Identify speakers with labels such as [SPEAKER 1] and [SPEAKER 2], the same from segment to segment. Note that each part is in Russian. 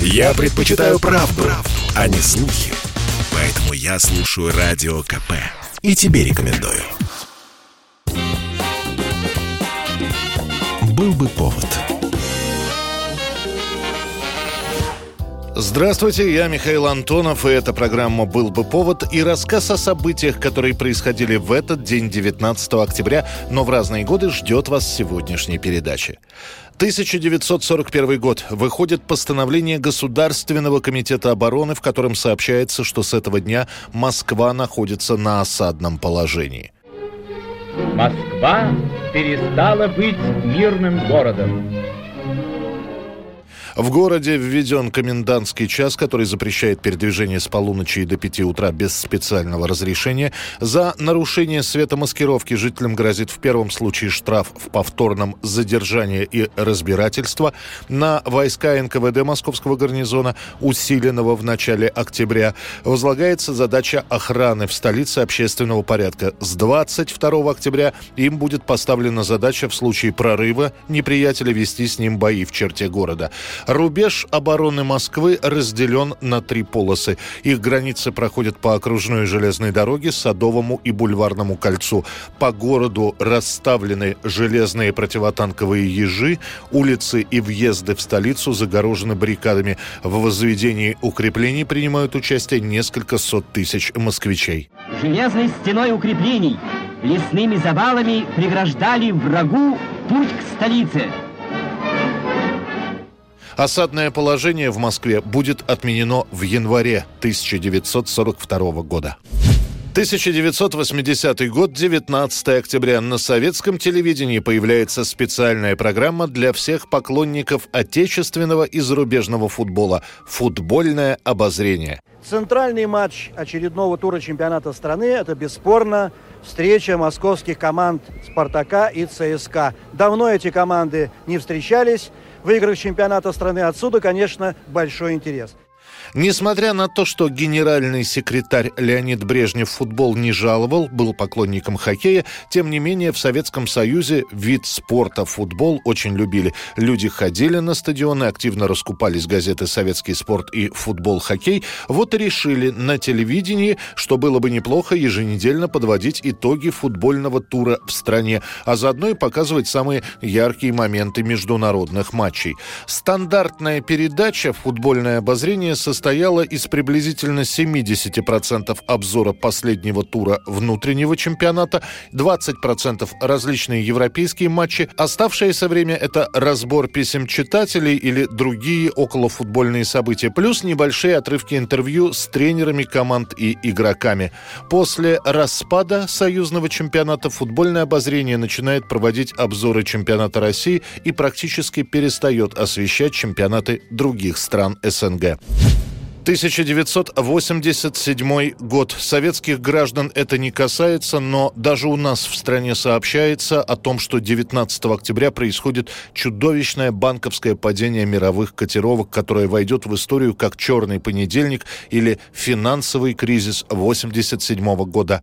[SPEAKER 1] Я предпочитаю правду, правду, а не слухи. Поэтому я слушаю Радио КП. И тебе рекомендую. Был бы повод.
[SPEAKER 2] Здравствуйте, я Михаил Антонов, и эта программа «Был бы повод» и рассказ о событиях, которые происходили в этот день, 19 октября, но в разные годы ждет вас сегодняшней передачи. 1941 год. Выходит постановление Государственного комитета обороны, в котором сообщается, что с этого дня Москва находится на осадном положении.
[SPEAKER 3] Москва перестала быть мирным городом.
[SPEAKER 2] В городе введен комендантский час, который запрещает передвижение с полуночи до 5 утра без специального разрешения. За нарушение светомаскировки жителям грозит в первом случае штраф в повторном задержании и разбирательство. На войска НКВД Московского гарнизона, усиленного в начале октября, возлагается задача охраны в столице общественного порядка. С 22 октября им будет поставлена задача в случае прорыва неприятеля вести с ним бои в черте города. Рубеж обороны Москвы разделен на три полосы. Их границы проходят по окружной железной дороге, Садовому и Бульварному кольцу. По городу расставлены железные противотанковые ежи, улицы и въезды в столицу загорожены баррикадами. В возведении укреплений принимают участие несколько сот тысяч москвичей.
[SPEAKER 4] Железной стеной укреплений, лесными завалами преграждали врагу путь к столице.
[SPEAKER 2] Осадное положение в Москве будет отменено в январе 1942 года. 1980 год, 19 октября. На советском телевидении появляется специальная программа для всех поклонников отечественного и зарубежного футбола «Футбольное обозрение».
[SPEAKER 5] Центральный матч очередного тура чемпионата страны – это бесспорно встреча московских команд «Спартака» и «ЦСКА». Давно эти команды не встречались. Выигрыш чемпионата страны отсюда, конечно, большой интерес.
[SPEAKER 2] Несмотря на то, что генеральный секретарь Леонид Брежнев футбол не жаловал, был поклонником хоккея, тем не менее в Советском Союзе вид спорта футбол очень любили. Люди ходили на стадионы, активно раскупались газеты «Советский спорт» и «Футбол, хоккей». Вот и решили на телевидении, что было бы неплохо еженедельно подводить итоги футбольного тура в стране, а заодно и показывать самые яркие моменты международных матчей. Стандартная передача «Футбольное обозрение» состояла из приблизительно 70% обзора последнего тура внутреннего чемпионата, 20% различные европейские матчи. Оставшееся время – это разбор писем читателей или другие околофутбольные события, плюс небольшие отрывки интервью с тренерами команд и игроками. После распада союзного чемпионата футбольное обозрение начинает проводить обзоры чемпионата России и практически перестает освещать чемпионаты других стран СНГ. 1987 год. Советских граждан это не касается, но даже у нас в стране сообщается о том, что 19 октября происходит чудовищное банковское падение мировых котировок, которое войдет в историю как «Черный понедельник» или «Финансовый кризис 87 года».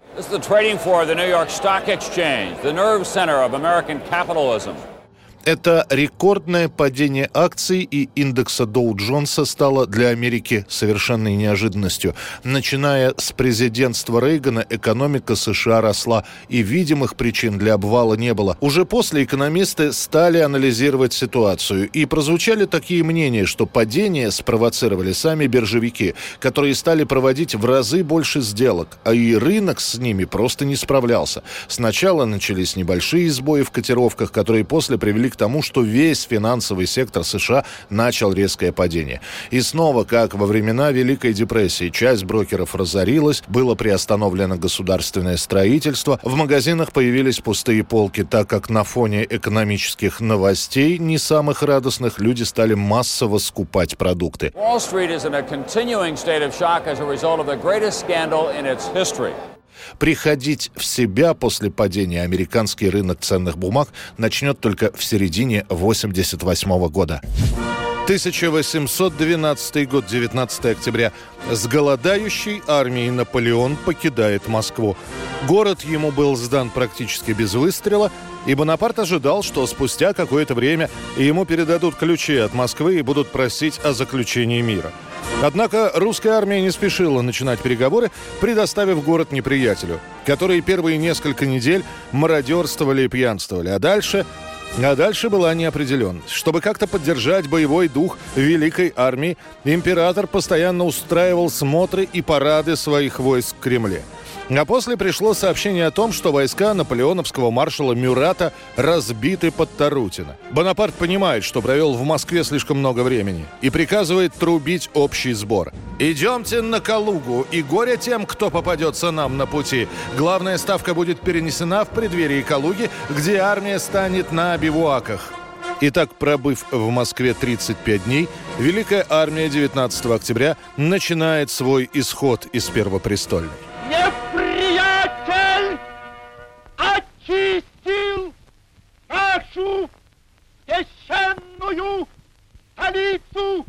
[SPEAKER 2] Это рекордное падение акций и индекса Доу Джонса стало для Америки совершенной неожиданностью. Начиная с президентства Рейгана, экономика США росла, и видимых причин для обвала не было. Уже после экономисты стали анализировать ситуацию, и прозвучали такие мнения, что падение спровоцировали сами биржевики, которые стали проводить в разы больше сделок, а и рынок с ними просто не справлялся. Сначала начались небольшие сбои в котировках, которые после привели к тому, что весь финансовый сектор США начал резкое падение. И снова, как во времена Великой депрессии, часть брокеров разорилась, было приостановлено государственное строительство, в магазинах появились пустые полки, так как на фоне экономических новостей, не самых радостных, люди стали массово скупать продукты. Приходить в себя после падения американский рынок ценных бумаг начнет только в середине 1988 года. 1812 год, 19 октября. С голодающей армией Наполеон покидает Москву. Город ему был сдан практически без выстрела, и Бонапарт ожидал, что спустя какое-то время ему передадут ключи от Москвы и будут просить о заключении мира. Однако русская армия не спешила начинать переговоры, предоставив город неприятелю, которые первые несколько недель мародерствовали и пьянствовали, а дальше а дальше была неопределенность. Чтобы как-то поддержать боевой дух великой армии, император постоянно устраивал смотры и парады своих войск в Кремле – а после пришло сообщение о том, что войска наполеоновского маршала Мюрата разбиты под Тарутино. Бонапарт понимает, что провел в Москве слишком много времени и приказывает трубить общий сбор. «Идемте на Калугу, и горе тем, кто попадется нам на пути. Главная ставка будет перенесена в преддверии Калуги, где армия станет на бивуаках». Итак, пробыв в Москве 35 дней, Великая армия 19 октября начинает свой исход из Первопрестольной.
[SPEAKER 6] Священную столицу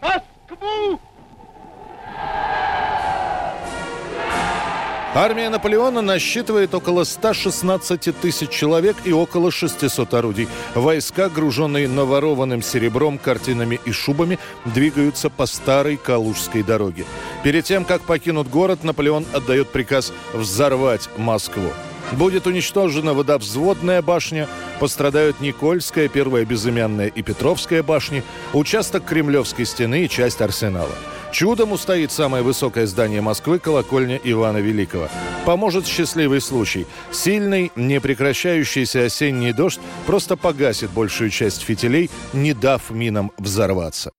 [SPEAKER 6] Москву
[SPEAKER 2] Армия Наполеона насчитывает около 116 тысяч человек и около 600 орудий. Войска, груженные наворованным серебром, картинами и шубами, двигаются по старой Калужской дороге. Перед тем, как покинут город, Наполеон отдает приказ взорвать Москву. Будет уничтожена водовзводная башня, пострадают Никольская, Первая Безымянная и Петровская башни, участок Кремлевской стены и часть арсенала. Чудом устоит самое высокое здание Москвы – колокольня Ивана Великого. Поможет счастливый случай. Сильный, непрекращающийся осенний дождь просто погасит большую часть фитилей, не дав минам взорваться.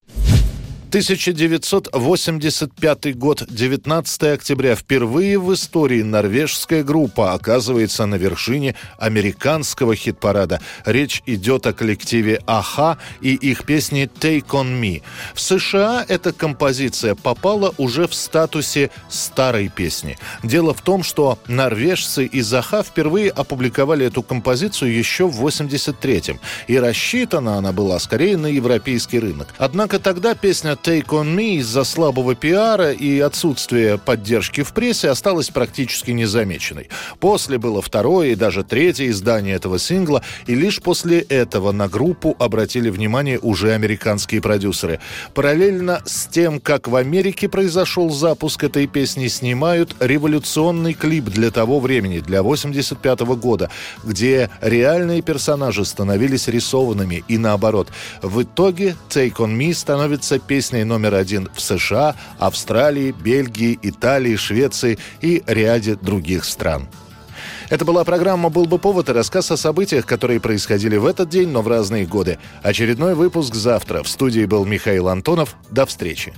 [SPEAKER 2] 1985 год, 19 октября. Впервые в истории норвежская группа оказывается на вершине американского хит-парада. Речь идет о коллективе «Аха» и их песне «Take on Me». В США эта композиция попала уже в статусе старой песни. Дело в том, что норвежцы из «Аха» впервые опубликовали эту композицию еще в 83-м. И рассчитана она была скорее на европейский рынок. Однако тогда песня Take on Me из-за слабого пиара и отсутствия поддержки в прессе осталась практически незамеченной. После было второе и даже третье издание этого сингла, и лишь после этого на группу обратили внимание уже американские продюсеры. Параллельно с тем, как в Америке произошел запуск этой песни, снимают революционный клип для того времени, для 85 -го года, где реальные персонажи становились рисованными и наоборот. В итоге Take On Me становится песней номер один в США, Австралии, Бельгии, Италии, Швеции и ряде других стран. Это была программа «Был бы повод» и рассказ о событиях, которые происходили в этот день, но в разные годы. Очередной выпуск завтра. В студии был Михаил Антонов. До встречи.